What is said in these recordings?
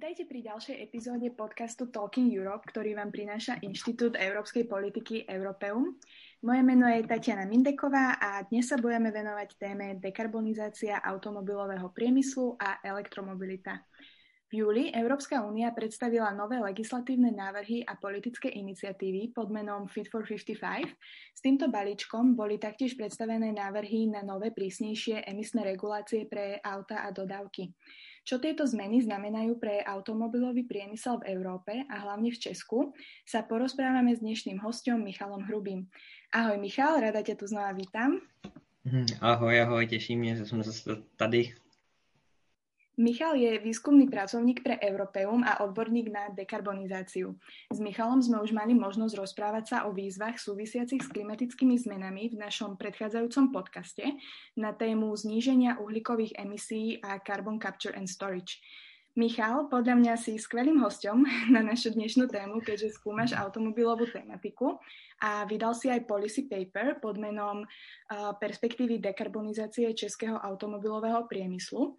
Vítajte pri ďalšej epizóde podcastu Talking Europe, ktorý vám prináša Inštitút európskej politiky Europeum. Moje meno je Tatiana Mindeková a dnes sa budeme venovať téme dekarbonizácia automobilového priemyslu a elektromobilita. V júli Európska únia predstavila nové legislatívne návrhy a politické iniciatívy pod menom Fit for 55. S týmto balíčkom boli taktiež predstavené návrhy na nové prísnejšie emisné regulácie pre auta a dodávky. Čo tieto zmeny znamenajú pre automobilový priemysel v Európe a hlavne v Česku, sa porozprávame s dnešným hostom Michalom Hrubým. Ahoj Michal, rada ťa tu znova vítam. Mhm, ahoj, ahoj, těší mě, že jsme zase tady. Michal je výskumný pracovník pre Europeum a odborník na dekarbonizáciu. S Michalom sme už mali možnosť rozprávať sa o výzvach súvisiacich s klimatickými zmenami v našom predchádzajúcom podcaste na tému zníženia uhlíkových emisí a carbon capture and storage. Michal, podľa mňa si skvelým hostom na našu dnešnú tému, keďže skúmaš automobilovú tematiku a vydal si aj policy paper pod menom Perspektívy dekarbonizácie českého automobilového priemyslu.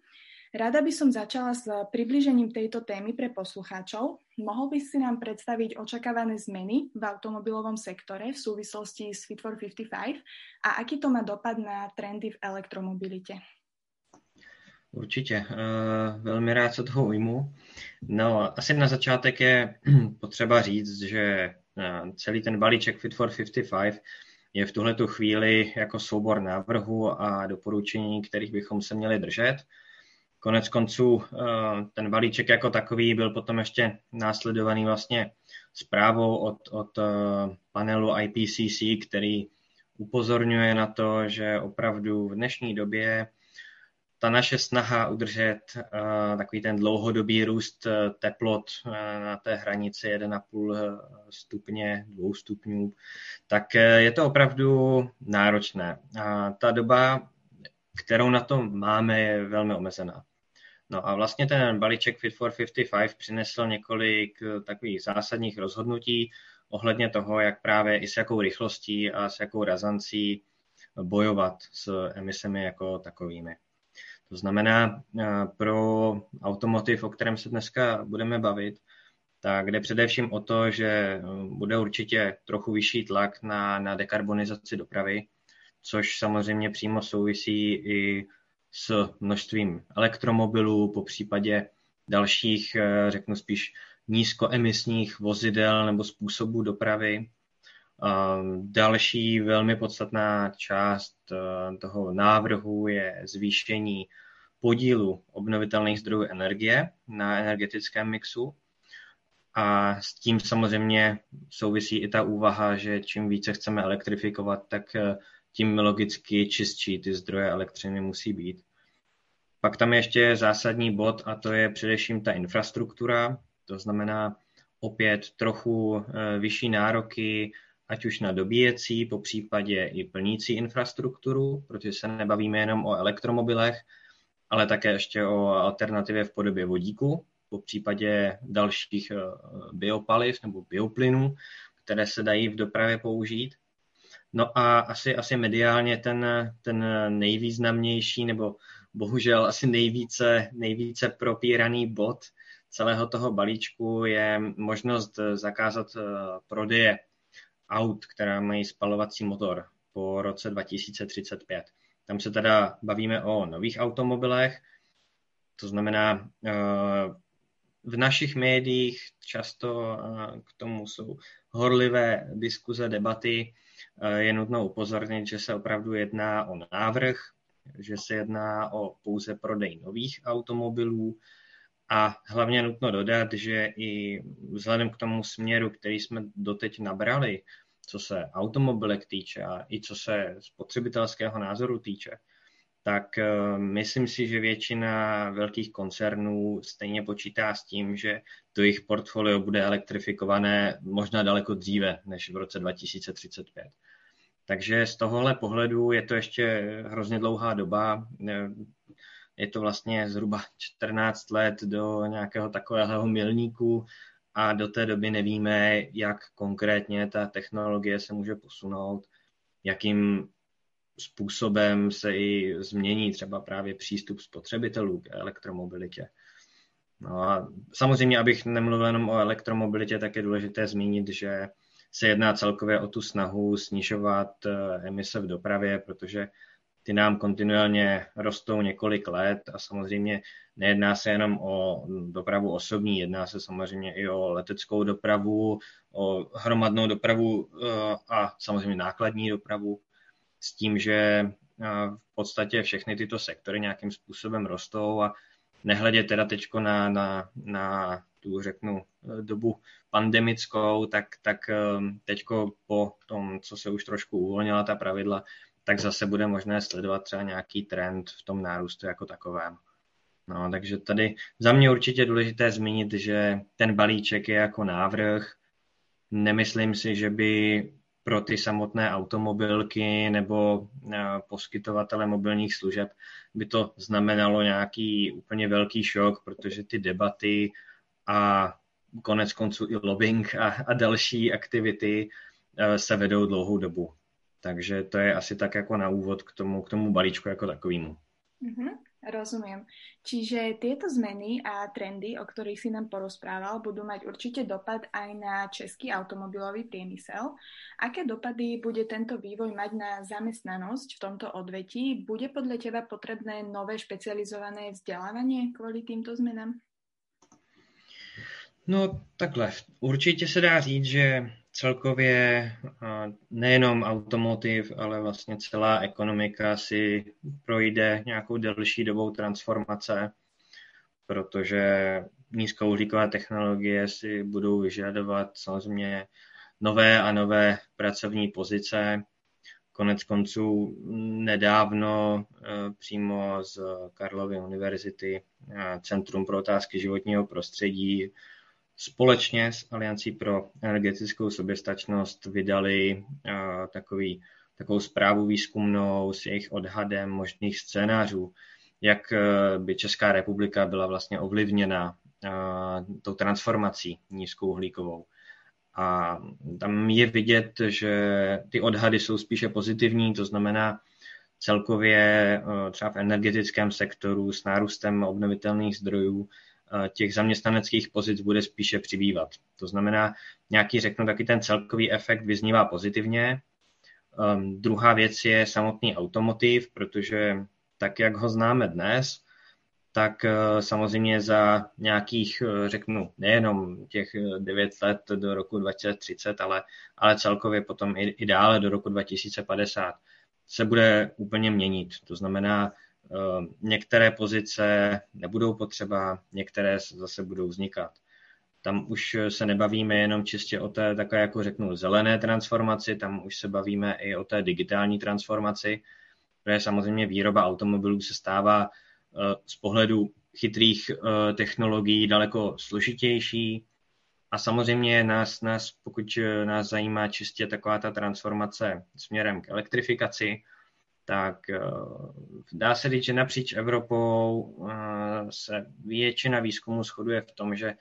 Rada by som začala s približením tejto témy pre poslucháčov. Mohol by si nám predstaviť očakávané zmeny v automobilovom sektore v súvislosti s Fit for 55 a aký to má dopad na trendy v elektromobilitě? Určitě, uh, velmi rád se toho ujmu. No, asi na začátek je potřeba říct, že uh, celý ten balíček Fit for 55 je v tuhletu chvíli jako soubor návrhů a doporučení, kterých bychom se měli držet. Konec konců eh, ten balíček jako takový byl potom ještě následovaný vlastně zprávou od, od eh, panelu IPCC, který upozorňuje na to, že opravdu v dnešní době ta naše snaha udržet uh, takový ten dlouhodobý růst teplot na té hranici 1,5 stupně, 2 stupňů, tak je to opravdu náročné. A ta doba, kterou na to máme, je velmi omezená. No a vlastně ten balíček Fit for 55 přinesl několik eh, takových zásadních rozhodnutí ohledně toho, jak právě i s jakou rychlostí a s jakou razancí bojovat s emisemi jako takovými. To znamená, eh, pro automotiv, o kterém se dneska budeme bavit, tak jde především o to, že eh, bude určitě trochu vyšší tlak na, na dekarbonizaci dopravy, což samozřejmě přímo souvisí i s množstvím elektromobilů, po případě dalších, eh, řeknu spíš, nízkoemisních vozidel nebo způsobů dopravy. Další velmi podstatná část eh, toho návrhu je zvýšení podílu obnovitelných zdrojů energie na energetickém mixu. A s tím samozřejmě souvisí i ta úvaha, že čím více chceme elektrifikovat, tak eh, tím logicky čistší ty zdroje elektřiny musí být. Pak tam je ještě zásadní bod a to je především ta infrastruktura, to znamená opět trochu eh, vyšší nároky, ať už na dobíjecí, po případě i plnící infrastrukturu, protože se nebavíme jenom o elektromobilech, ale také ještě o alternativě v podobě vodíku, po případě dalších eh, biopaliv nebo bioplynů, které se dají v dopravě použít. No a asi, asi mediálně ten, ten nejvýznamnější nebo bohužel asi nejvíce, nejvíce propíraný bod celého toho balíčku je možnost zakázat eh, prodeje aut, která mají spalovací motor po roce 2035. Tam se teda bavíme o nových automobilech, to znamená, eh, v našich médiích často eh, k tomu jsou horlivé diskuze, debaty, je nutno upozornit, že se opravdu jedná o návrh, že se jedná o pouze prodej nových automobilů. A hlavně nutno dodat, že i vzhledem k tomu směru, který jsme doteď nabrali, co se automobilek týče a i co se spotřebitelského názoru týče, tak eh, myslím si, že většina velkých koncernů stejně počítá s tím, že to jejich portfolio bude elektrifikované možná daleko dříve než v roce 2035. Takže z tohohle pohledu je to ještě hrozně dlouhá doba. Je to vlastně zhruba 14 let do nějakého takového milníku a do té doby nevíme, jak konkrétně ta technologie se může posunout, jakým způsobem se i změní třeba právě přístup spotřebitelů k elektromobilitě. No a samozřejmě, abych nemluvil jenom o elektromobilitě, tak je důležité zmínit, že se jedná celkově o tu snahu snižovat eh, emise v dopravě, protože ty nám kontinuálně rostou několik let a samozřejmě nejedná se jenom o dopravu osobní, jedná se samozřejmě i o leteckou dopravu, o hromadnou dopravu eh, a samozřejmě nákladní dopravu s tím, že eh, v podstatě všechny tyto sektory nějakým způsobem rostou a nehledě teda teď na, na, na tu řeknu dobu pandemickou, tak, tak teď po tom, co se už trošku uvolnila ta pravidla, tak zase bude možné sledovat třeba nějaký trend v tom nárůstu jako takovém. No, takže tady za mě určitě důležité zmínit, že ten balíček je jako návrh. Nemyslím si, že by pro ty samotné automobilky nebo eh, poskytovatele mobilních služeb by to znamenalo nějaký úplně velký šok, protože ty debaty a konec konců i lobbying a, a další aktivity eh, se vedou dlouhou dobu. Takže to je asi tak jako na úvod k tomu, k tomu balíčku jako takovému. Mm-hmm. Rozumiem. Čiže tieto zmeny a trendy, o ktorých si nám porozprával, budú mať určite dopad aj na český automobilový priemysel. Aké dopady bude tento vývoj mať na zamestnanosť v tomto odvetí? Bude podľa teba potrebné nové špecializované vzdelávanie kvôli týmto zmenám? No takhle, určitě se dá říct, že celkově nejenom automotiv, ale vlastně celá ekonomika si projde nějakou delší dobou transformace, protože nízkouhlíkové technologie si budou vyžadovat samozřejmě nové a nové pracovní pozice. Konec konců nedávno e, přímo z Karlovy univerzity Centrum pro otázky životního prostředí společně s Aliancí pro energetickou soběstačnost vydali takový, takovou zprávu výzkumnou s jejich odhadem možných scénářů, jak e, by Česká republika byla vlastně ovlivněna tou transformací nízkouhlíkovou. A tam je vidět, že ty odhady jsou spíše pozitivní, to znamená celkově třeba v energetickém sektoru s nárůstem obnovitelných zdrojů těch zaměstnaneckých pozic bude spíše přibývat. To znamená, nějaký, řeknu, taky ten celkový efekt vyznívá pozitivně. Um, druhá věc je samotný automotiv, protože tak, jak ho známe dnes, tak uh, samozřejmě za nějakých, uh, řeknu, nejenom těch 9 let do roku 2030, ale, ale celkově potom i, i dále do roku 2050 se bude úplně měnit. To znamená, Eh, některé pozice nebudou potřeba, některé zase budou vznikat. Tam už se nebavíme jenom čistě o té také, jako řeknu, zelené transformaci, tam už se bavíme i o té digitální transformaci, protože samozřejmě výroba automobilů se stává eh, z pohledu chytrých eh, technologií daleko složitější. A samozřejmě nás, nás, pokud nás zajímá čistě taková ta transformace směrem k elektrifikaci, tak eh, dá se říct, že napříč Evropou eh, se většina výzkumu shoduje v tom, že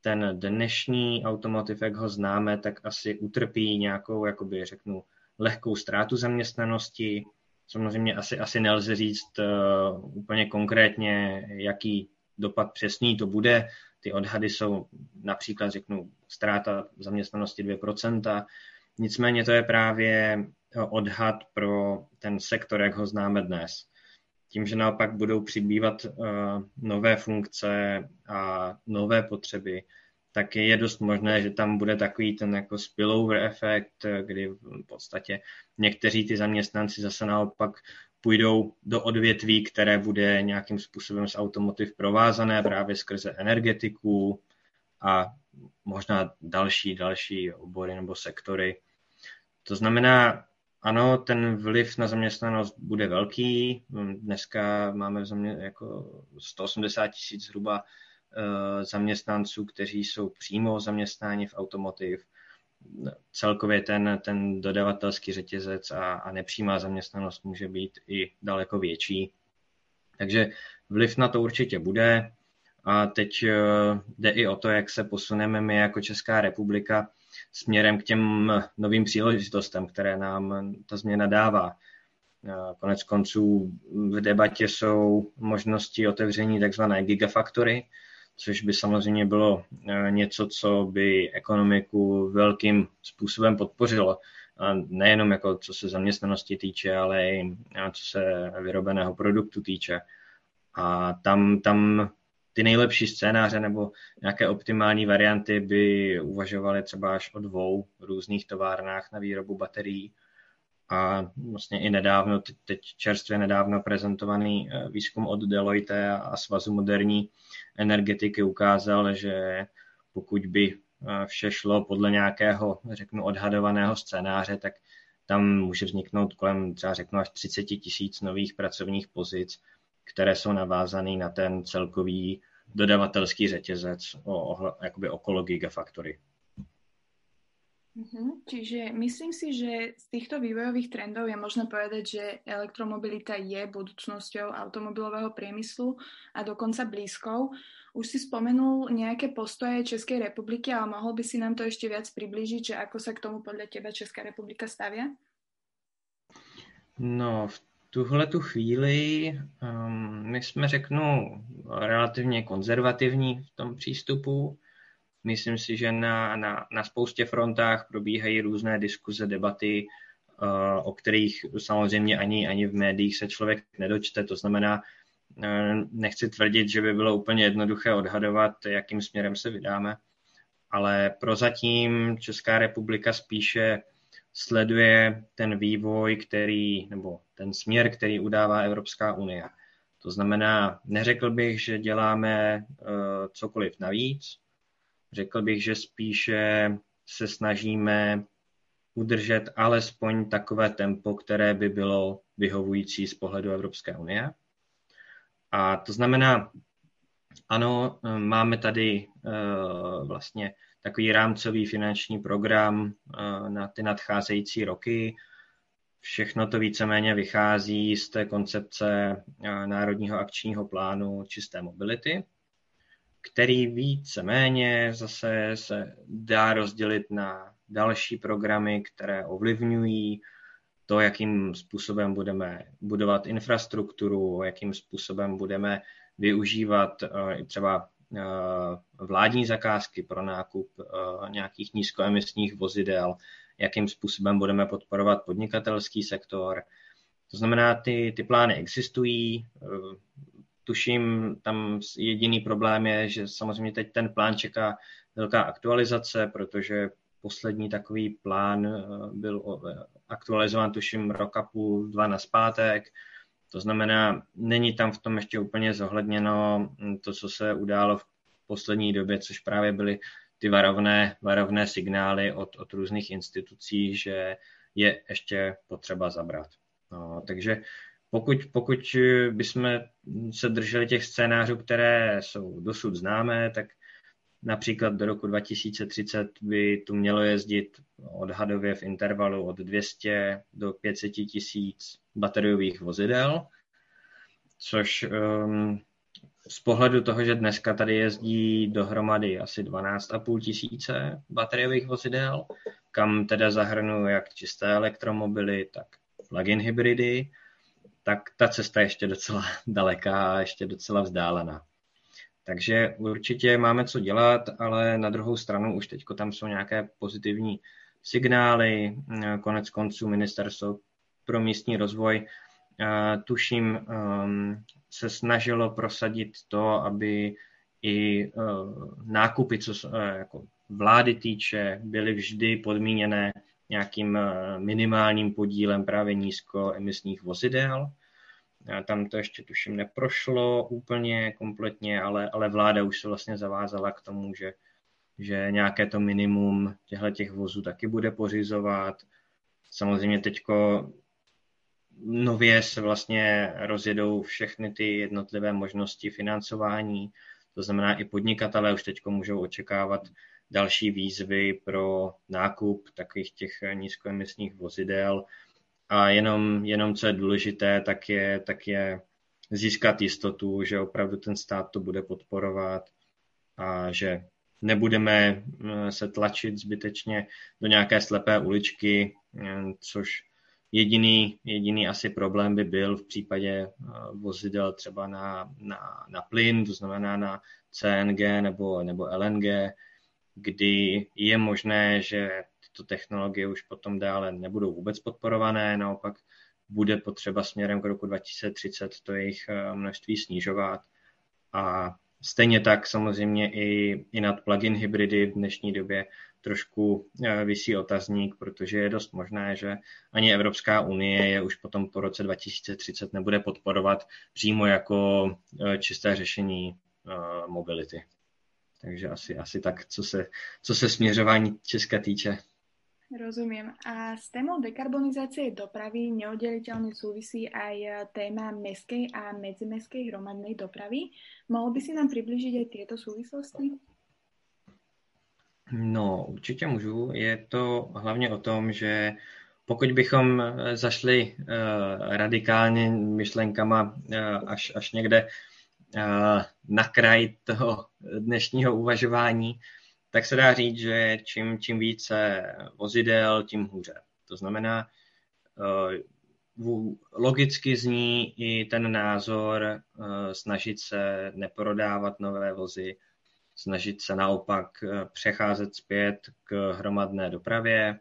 ten dnešní automotiv, jak ho známe, tak asi utrpí nějakou, jakoby řeknu, lehkou ztrátu zaměstnanosti. Samozřejmě asi, asi nelze říct uh, úplně konkrétně, jaký dopad přesný to bude. Ty odhady jsou například, řeknu, ztráta zaměstnanosti 2%. Nicméně to je právě odhad pro ten sektor, jak ho známe dnes. Tím, že naopak budou přibývat uh, nové funkce a nové potřeby, tak je dost možné, že tam bude takový ten jako spillover efekt, kdy v podstatě někteří ty zaměstnanci zase naopak půjdou do odvětví, které bude nějakým způsobem s automotiv provázané právě skrze energetiku a možná další, další obory nebo sektory. To znamená, ano, ten vliv na zaměstnanost bude velký. Dneska máme v země jako 180 tisíc zhruba eh, zaměstnanců, kteří jsou přímo zaměstnáni v automotiv. Celkově ten, ten dodavatelský řetězec a, a nepřímá zaměstnanost může být i daleko větší. Takže vliv na to určitě bude. A teď eh, jde i o to, jak se posuneme my jako Česká republika směrem k těm novým příležitostem, které nám ta změna dává. Konec konců v debatě jsou možnosti otevření tzv. gigafactory, což by samozřejmě bylo něco, co by ekonomiku velkým způsobem podpořilo. Nejenom jako co se zaměstnanosti týče, ale i co se vyrobeného produktu týče. A tam, tam ty nejlepší scénáře nebo nějaké optimální varianty by uvažovaly třeba až o dvou různých továrnách na výrobu baterií. A vlastně i nedávno, teď čerstvě nedávno prezentovaný eh, výzkum od Deloitte a Svazu moderní energetiky ukázal, že pokud by eh, vše šlo podle nějakého, řeknu, odhadovaného scénáře, tak tam může vzniknout kolem třeba řeknu až 30 tisíc nových pracovních pozic, které jsou navázané na ten celkový dodavatelský řetězec o, o, jakoby okolo Gigafactory. Mm-hmm. Čiže myslím si, že z týchto vývojových trendov je možné povedať, že elektromobilita je budúcnosťou automobilového priemyslu a dokonca blízkou. Už si spomenul nejaké postoje Českej republiky, ale mohol by si nám to ešte viac priblížiť, že ako sa k tomu podľa teba Česká republika stavia? No, v tuhle tu chvíli um, my jsme, řeknu, relativně konzervativní v tom přístupu. Myslím si, že na, na, na spoustě frontách probíhají různé diskuze, debaty, uh, o kterých samozřejmě ani, ani v médiích se člověk nedočte. To znamená, uh, nechci tvrdit, že by bylo úplně jednoduché odhadovat, jakým směrem se vydáme, ale prozatím Česká republika spíše sleduje ten vývoj, který, nebo ten směr, který udává Evropská unie. To znamená, neřekl bych, že děláme uh, cokoliv navíc, řekl bych, že spíše se snažíme udržet alespoň takové tempo, které by bylo vyhovující z pohledu Evropské unie. A to znamená, ano, máme tady uh, vlastně takový rámcový finanční program uh, na ty nadcházející roky. Všechno to víceméně vychází z té koncepce uh, Národního akčního plánu čisté mobility, který víceméně zase se dá rozdělit na další programy, které ovlivňují to, jakým způsobem budeme budovat infrastrukturu, jakým způsobem budeme využívat uh, třeba uh, vládní zakázky pro nákup uh, nějakých nízkoemisních vozidel, jakým způsobem budeme podporovat podnikatelský sektor. To znamená, ty, ty plány existují, tuším, tam jediný problém je, že samozřejmě teď ten plán čeká velká aktualizace, protože poslední takový plán eh, byl eh, aktualizován, tuším, rok a půl, dva na zpátek. To znamená, není tam v tom ještě úplně zohledněno hm, to, co se událo v poslední době, což právě byly ty varovné, varovné signály od, od různých institucí, že je ještě potřeba zabrat. No, takže pokud, pokud bychom se drželi těch scénářů, které jsou dosud známé, tak například do roku 2030 by tu mělo jezdit odhadově v intervalu od 200 do 500 tisíc bateriových vozidel, což um, z pohledu toho, že dneska tady jezdí dohromady asi 12,5 tisíce bateriových vozidel, kam teda zahrnu jak čisté elektromobily, tak plug-in hybridy, tak ta cesta je ještě docela daleká a ještě docela vzdálená. Takže určitě máme co dělat, ale na druhou stranu už teď tam jsou nějaké pozitivní signály. Konec konců ministerstvo pro místní rozvoj tuším um, se snažilo prosadit to, aby i uh, nákupy, co uh, jako vlády týče, byly vždy podmíněné nějakým minimálním podílem právě nízkoemisních vozidel. Tam to ještě tuším neprošlo úplně kompletně, ale, ale vláda už se vlastně zavázala k tomu, že, že nějaké to minimum těchto těch vozů taky bude pořizovat. Samozřejmě teďko nově se vlastně rozjedou všechny ty jednotlivé možnosti financování, to znamená i podnikatelé už teď můžou očekávat další výzvy pro nákup takových těch nízkoemisních vozidel a jenom, jenom co je důležité, tak je, tak je získat jistotu, že opravdu ten stát to bude podporovat a že nebudeme eh, se tlačit zbytečně do nějaké slepé uličky, eh, což Jediný, jediný asi problém by byl v případě vozidel třeba na, na, na plyn, to znamená na CNG nebo, nebo LNG, kdy je možné, že tyto technologie už potom dále nebudou vůbec podporované, naopak bude potřeba směrem k roku 2030 to jejich eh, množství snižovat. A stejně tak samozřejmě i, i nad plug-in hybridy v dnešní době trošku eh, vysí otazník, protože je dost možné, že ani Evropská unie je už potom po roce 2030 nebude podporovat přímo jako eh, čisté řešení mobility. Takže asi, asi tak, co se, co se směřování Česka týče. Rozumiem. A s témou dekarbonizácie dopravy neoddeliteľne súvisí aj téma mestskej a medzimestskej hromadnej dopravy. Mohl by si nám přiblížit aj tieto súvislosti? No, určitě můžu. Je to hlavně o tom, že pokud bychom zašli uh, radikálně myšlenkama uh, až, až někde uh, na kraj toho dnešního uvažování, tak se dá říct, že čím, čím více vozidel, tím hůře. To znamená, eh, logicky zní i ten názor eh, snažit se neprodávat nové vozy, snažit se naopak eh, přecházet zpět k hromadné dopravě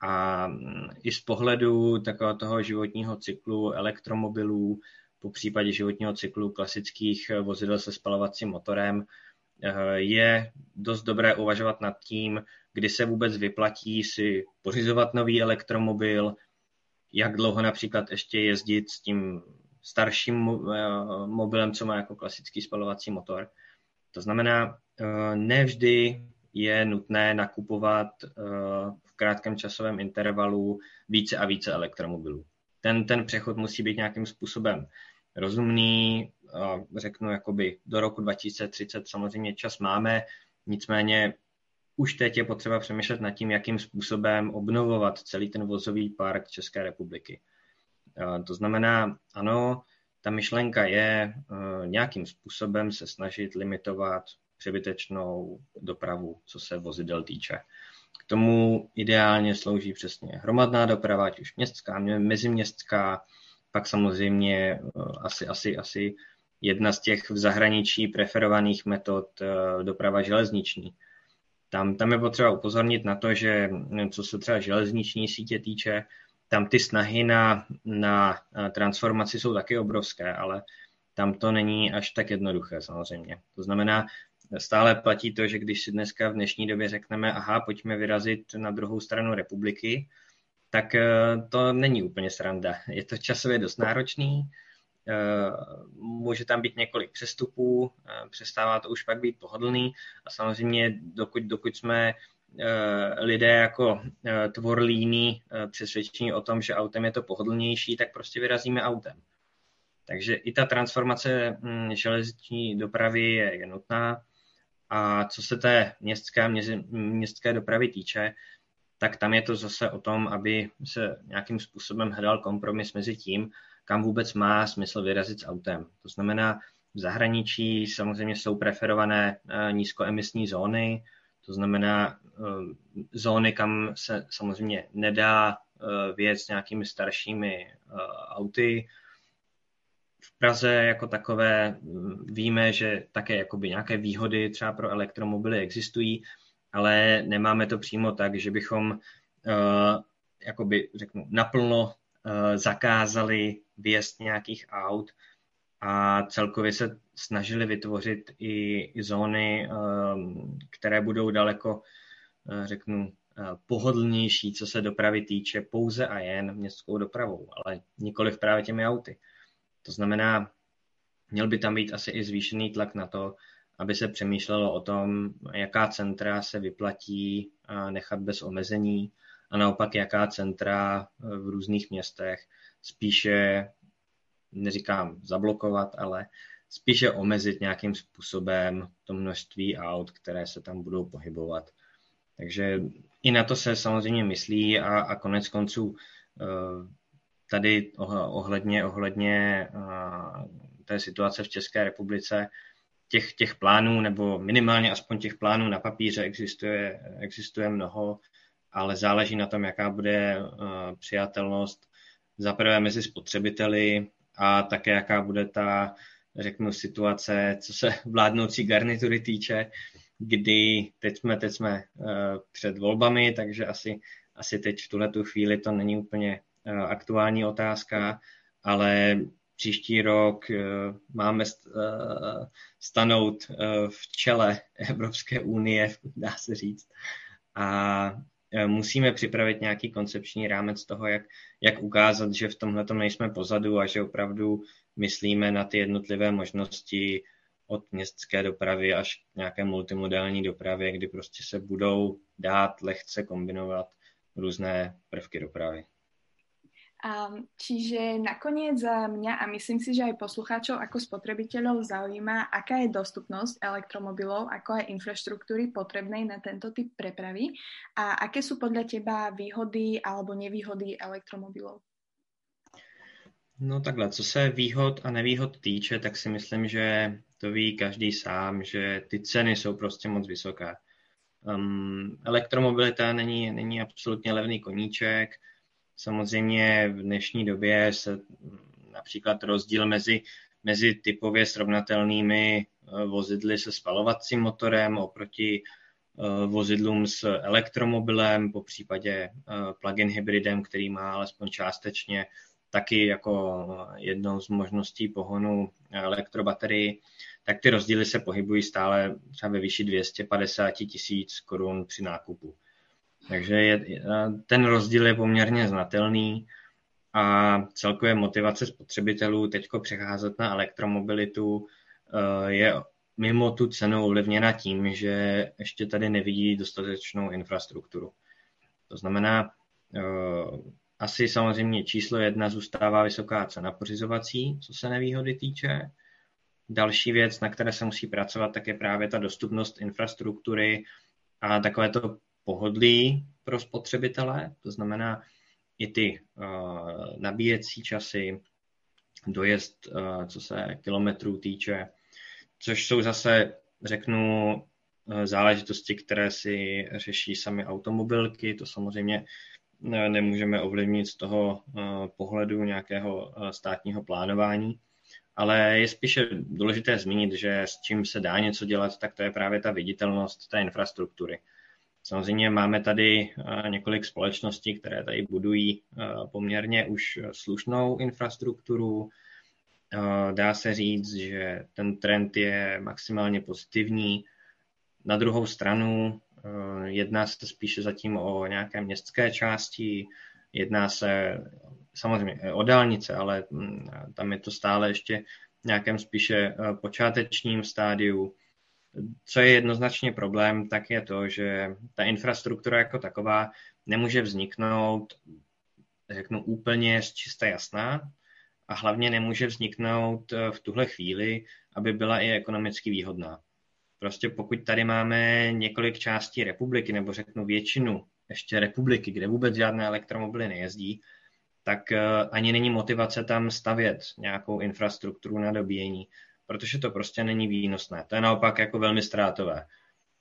a mm, i z pohledu takového toho životního cyklu elektromobilů, po případě životního cyklu klasických vozidel se spalovacím motorem, je dost dobré uvažovat nad tím, kdy se vůbec vyplatí si pořizovat nový elektromobil, jak dlouho například ještě jezdit s tím starším eh, mobilem, co má jako klasický spalovací motor. To znamená, eh, nevždy je nutné nakupovat v krátkém časovém intervalu více a více elektromobilů. Ten, ten přechod musí být nějakým způsobem rozumný, řeknu jakoby do roku 2030 samozřejmě čas máme, nicméně už teď je potřeba přemýšlet nad tím, jakým způsobem obnovovat celý ten vozový park České republiky. To znamená, ano, ta myšlenka je nějakým způsobem se snažit limitovat přebytečnou dopravu, co se vozidel týče. K tomu ideálně slouží přesně hromadná doprava, ať už městská, meziměstská, pak samozřejmě asi, asi, asi jedna z těch v zahraničí preferovaných metod eh, doprava železniční. Tam, tam je potřeba upozornit na to, že hm, co se třeba železniční sítě týče, tam ty snahy na, na eh, transformaci jsou taky obrovské, ale tam to není až tak jednoduché samozřejmě. To znamená, stále platí to, že když si dneska v dnešní době řekneme, aha, pojďme vyrazit na druhou stranu republiky, tak eh, to není úplně sranda. Je to časově dost náročný, Eh, může tam být několik přestupů, eh, přestává to už pak být pohodlný a samozřejmě dokud, dokud jsme eh, lidé jako tvor líní přesvědčení o tom, že autem je to pohodlnější, tak prostě vyrazíme autem. Takže i ta transformace hm, železniční dopravy je, je nutná. A co se té městské, městské dopravy týče, tak tam je to zase o tom, aby se nějakým způsobem hledal kompromis mezi tím, kam vůbec má smysl vyrazit s autem. To znamená, v zahraničí samozřejmě jsou preferované eh, nízkoemisní zóny, to znamená eh, zóny, kam se samozřejmě nedá eh, věc s nějakými staršími auty. V Praze jako takové hm, víme, že také jakoby nějaké výhody třeba pro elektromobily existují, ale nemáme to přímo tak, že bychom jakoby řeknu naplno zakázali vjezd nějakých aut a celkově se snažili vytvořit i, zóny, ehm, které budou daleko, eh, řeknu, eh, pohodlnější, co se dopravy týče, pouze a jen městskou dopravou, ale nikoli právě těmi auty. To znamená, měl by tam být asi i zvýšený tlak na to, aby se přemýšlelo o tom, jaká centra se vyplatí eh, nechat bez omezení a naopak jaká centra v různých městech spíše, neříkám zablokovat, ale spíše omezit nějakým způsobem to množství aut, které se tam budou pohybovat. Takže i na to se samozřejmě myslí a, a konec konců eh, tady ohledně, ohledně eh, té situace v České republice těch, těch plánů, nebo minimálně aspoň těch plánů na papíře existuje, existuje mnoho, ale záleží na tom, jaká bude uh, přijatelnost zaprvé mezi spotřebiteli a také jaká bude ta, řeknu, situace, co se vládnoucí garnitury týče, kdy teď jsme, teď jsme uh, před volbami, takže asi, asi teď v tuhle tu chvíli to není úplně uh, aktuální otázka, ale příští rok uh, máme st, stanout v čele Evropské unie, dá se říct. A musíme připravit nějaký koncepční rámec toho, jak, jak ukázat, že v tomhle nejsme pozadu a že opravdu myslíme na ty jednotlivé možnosti od městské dopravy až k nějaké multimodální dopravě, kdy prostě se budou dát lehce kombinovat různé prvky dopravy. Um, čiže nakoniec za mňa a myslím si, že aj poslucháčov ako spotrebiteľov zaujíma, aká je dostupnosť elektromobilov, ako aj infraštruktúry potrebnej na tento typ prepravy a aké sú podľa teba výhody alebo nevýhody elektromobilov? No takhle, co se výhod a nevýhod týče, tak si myslím, že to ví každý sám, že ty ceny jsou prostě moc vysoké. Um, elektromobilita není, není absolutně levný koníček. Samozřejmě v dnešní době se například rozdíl mezi, mezi typově srovnatelnými eh, vozidly se spalovacím motorem oproti eh, vozidlům s elektromobilem, po případě eh, plug-in hybridem, který má alespoň částečně taky jako jednou z možností pohonu elektrobaterii, tak ty rozdíly se pohybují stále třeba ve výši 250 tisíc korun při nákupu. Takže je, ten rozdíl je poměrně znatelný a celkově motivace spotřebitelů teď přecházet na elektromobilitu eh, je mimo tu cenu ovlivněna tím, že ještě tady nevidí dostatečnou infrastrukturu. To znamená, eh, asi samozřejmě číslo jedna zůstává vysoká cena pořizovací, co se nevýhody týče. Další věc, na které se musí pracovat, tak je právě ta dostupnost infrastruktury a takové to pohodlí pro spotřebitele, to znamená i ty uh, nabíjecí časy, dojezd, uh, co se kilometrů týče, což jsou zase, řeknu, uh, záležitosti, které si řeší sami automobilky, to samozřejmě nemůžeme ovlivnit z toho pohledu nějakého státního plánování, ale je spíše důležité zmínit, že s čím se dá něco dělat, tak to je právě ta viditelnost té infrastruktury. Samozřejmě máme tady několik společností, které tady budují poměrně už slušnou infrastrukturu. Dá se říct, že ten trend je maximálně pozitivní. Na druhou stranu jedná se spíše zatím o nějaké městské části, jedná se samozřejmě o dálnice, ale mm, tam je to stále ještě v nějakém spíše počátečním stádiu co je jednoznačně problém, tak je to, že ta infrastruktura jako taková nemůže vzniknout, řeknu, úplně z čista jasná a hlavně nemůže vzniknout eh, v tuhle chvíli, aby byla i ekonomicky výhodná. Prostě pokud tady máme několik částí republiky, nebo řeknu většinu ještě republiky, kde vůbec žádné elektromobily nejezdí, tak eh, ani není motivace tam stavět nějakou infrastrukturu na dobíjení protože to prostě není výnosné. To je naopak jako velmi ztrátové.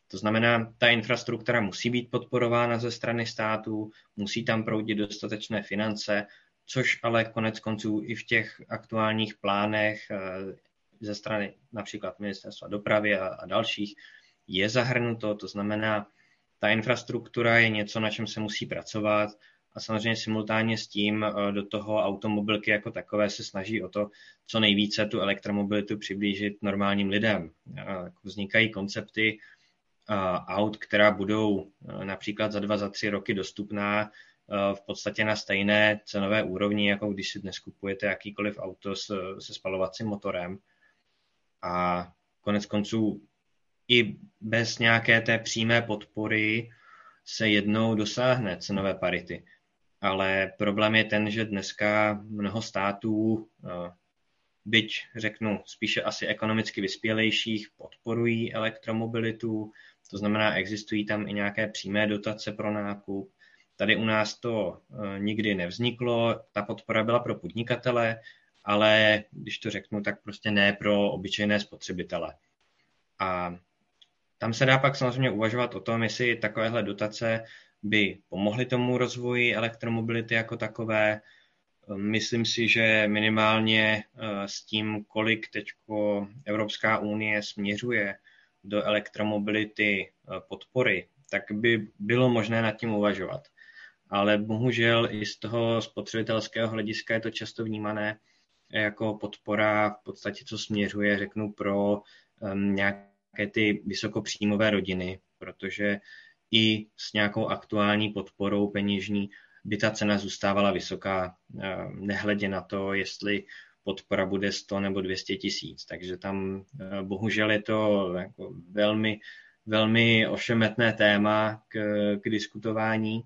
To znamená, ta infrastruktura musí být podporována ze strany států, musí tam proudit dostatečné finance, což ale konec konců i v těch aktuálních plánech eh, ze strany například ministerstva dopravy a, a dalších je zahrnuto. To znamená, ta infrastruktura je něco, na čem se musí pracovat a samozřejmě simultánně s tím eh, do toho automobilky jako takové se snaží o to, co nejvíce tu elektromobilitu přiblížit normálním lidem. Vznikají koncepty eh, aut, která budou eh, například za dva, za tři roky dostupná v podstatě na stejné cenové úrovni, jako když si dnes kupujete jakýkoliv auto se spalovacím motorem. A konec konců i bez nějaké té přímé podpory se jednou dosáhne cenové parity ale problém je ten, že dneska mnoho států, eh, byť řeknu spíše asi ekonomicky vyspělejších, podporují elektromobilitu, to znamená, existují tam i nějaké přímé dotace pro nákup. Tady u nás to eh, nikdy nevzniklo, ta podpora byla pro podnikatele, ale když to řeknu, tak prostě ne pro obyčejné spotřebitele. A tam se dá pak samozřejmě uvažovat o tom, jestli takovéhle dotace by pomohly tomu rozvoji elektromobility jako takové. Myslím si, že minimálně s tím, kolik teď Evropská unie směřuje do elektromobility podpory, tak by bylo možné nad tím uvažovat. Ale bohužel i z toho spotřebitelského hlediska je to často vnímané jako podpora v podstatě, co směřuje, řeknu, pro um, nějaké ty vysokopříjmové rodiny, protože i s nějakou aktuální podporou peněžní by ta cena zůstávala vysoká, um, nehledě na to, jestli podpora bude 100 nebo 200 tisíc. Takže tam uh, bohužel je to jako velmi, velmi ošemetné téma k, k diskutování.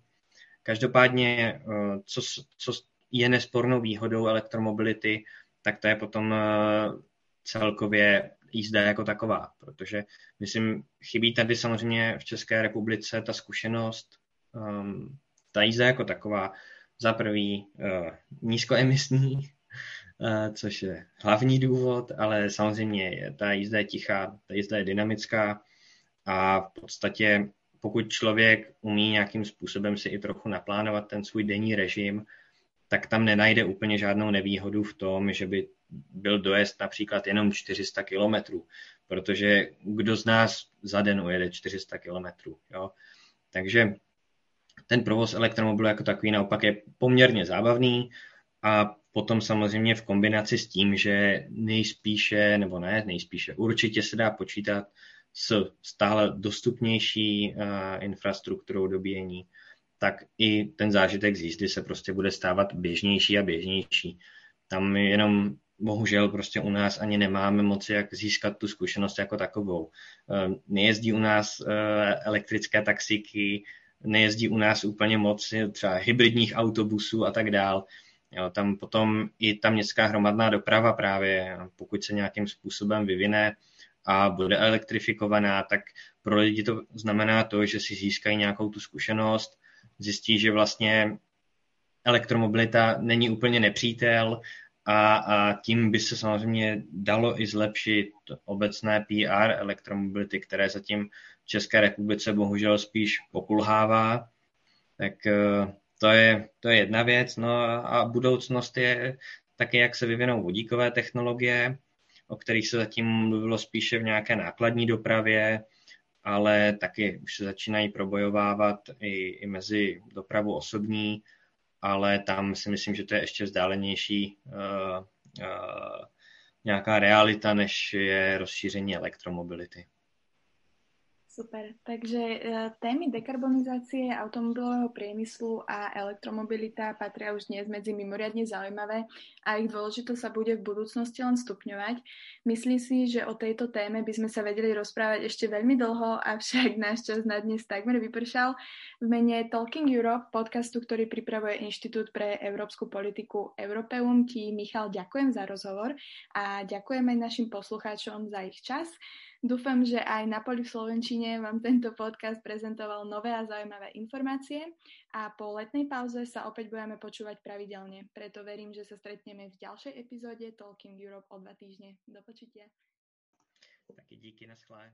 Každopádně, uh, co, co je nespornou výhodou elektromobility, tak to je potom uh, celkově jízda jako taková, protože myslím, chybí tady samozřejmě v České republice ta zkušenost, um, ta jízda jako taková, za prvý uh, nízkoemisní, uh, což je hlavní důvod, ale samozřejmě je, ta jízda je tichá, ta jízda je dynamická a v podstatě pokud člověk umí nějakým způsobem si i trochu naplánovat ten svůj denní režim, tak tam nenajde úplně žádnou nevýhodu v tom, že by byl dojezd například jenom 400 kilometrů, protože kdo z nás za den ujede 400 kilometrů, jo? Takže ten provoz elektromobilu jako takový naopak je poměrně zábavný a potom samozřejmě v kombinaci s tím, že nejspíše, nebo ne, nejspíše, určitě se dá počítat s stále dostupnější uh, infrastrukturou dobíjení, tak i ten zážitek z jízdy se prostě bude stávat běžnější a běžnější. Tam jenom bohužel prostě u nás ani nemáme moc jak získat tu zkušenost jako takovou. Eh, nejezdí u nás eh, elektrické taxíky, nejezdí u nás úplně moc třeba hybridních autobusů a tak dál. Jo, tam potom i ta městská hromadná doprava právě, pokud se nějakým způsobem vyvine a bude elektrifikovaná, tak pro lidi to znamená to, že si získají nějakou tu zkušenost, zjistí, že vlastně elektromobilita není úplně nepřítel a, a tím by se samozřejmě dalo i zlepšit obecné PR elektromobility, které zatím v České republice bohužel spíš pokulhává. Tak eh, to je, to je jedna věc. No a budoucnost je taky, jak se vyvinou vodíkové technologie, o kterých se zatím mluvilo spíše v nějaké nákladní dopravě, ale taky už se začínají probojovávat i, i mezi dopravu osobní, ale tam si myslím, že to je ještě vzdálenější uh, uh, nějaká realita, než je rozšíření elektromobility. Super. Takže eh, témy dekarbonizácie automobilového priemyslu a elektromobilita patria už dnes medzi mimoriadne zaujímavé a ich dôležitosť sa bude v budúcnosti len stupňovať. Myslím si, že o tejto téme by sme sa vedeli rozprávať ešte veľmi dlho, avšak náš čas na dnes takmer vypršal. V mene Talking Europe, podcastu, ktorý pripravuje Inštitút pre európsku politiku Europeum, ti Michal ďakujem za rozhovor a ďakujem aj našim poslucháčom za ich čas. Dúfam, že aj na poli v Slovenčine vám tento podcast prezentoval nové a zaujímavé informácie a po letnej pauze sa opäť budeme počúvať pravidelne. Preto verím, že sa stretneme v ďalšej epizóde Talking Europe o dva týždne. Do počutia. Taky díky, naschle.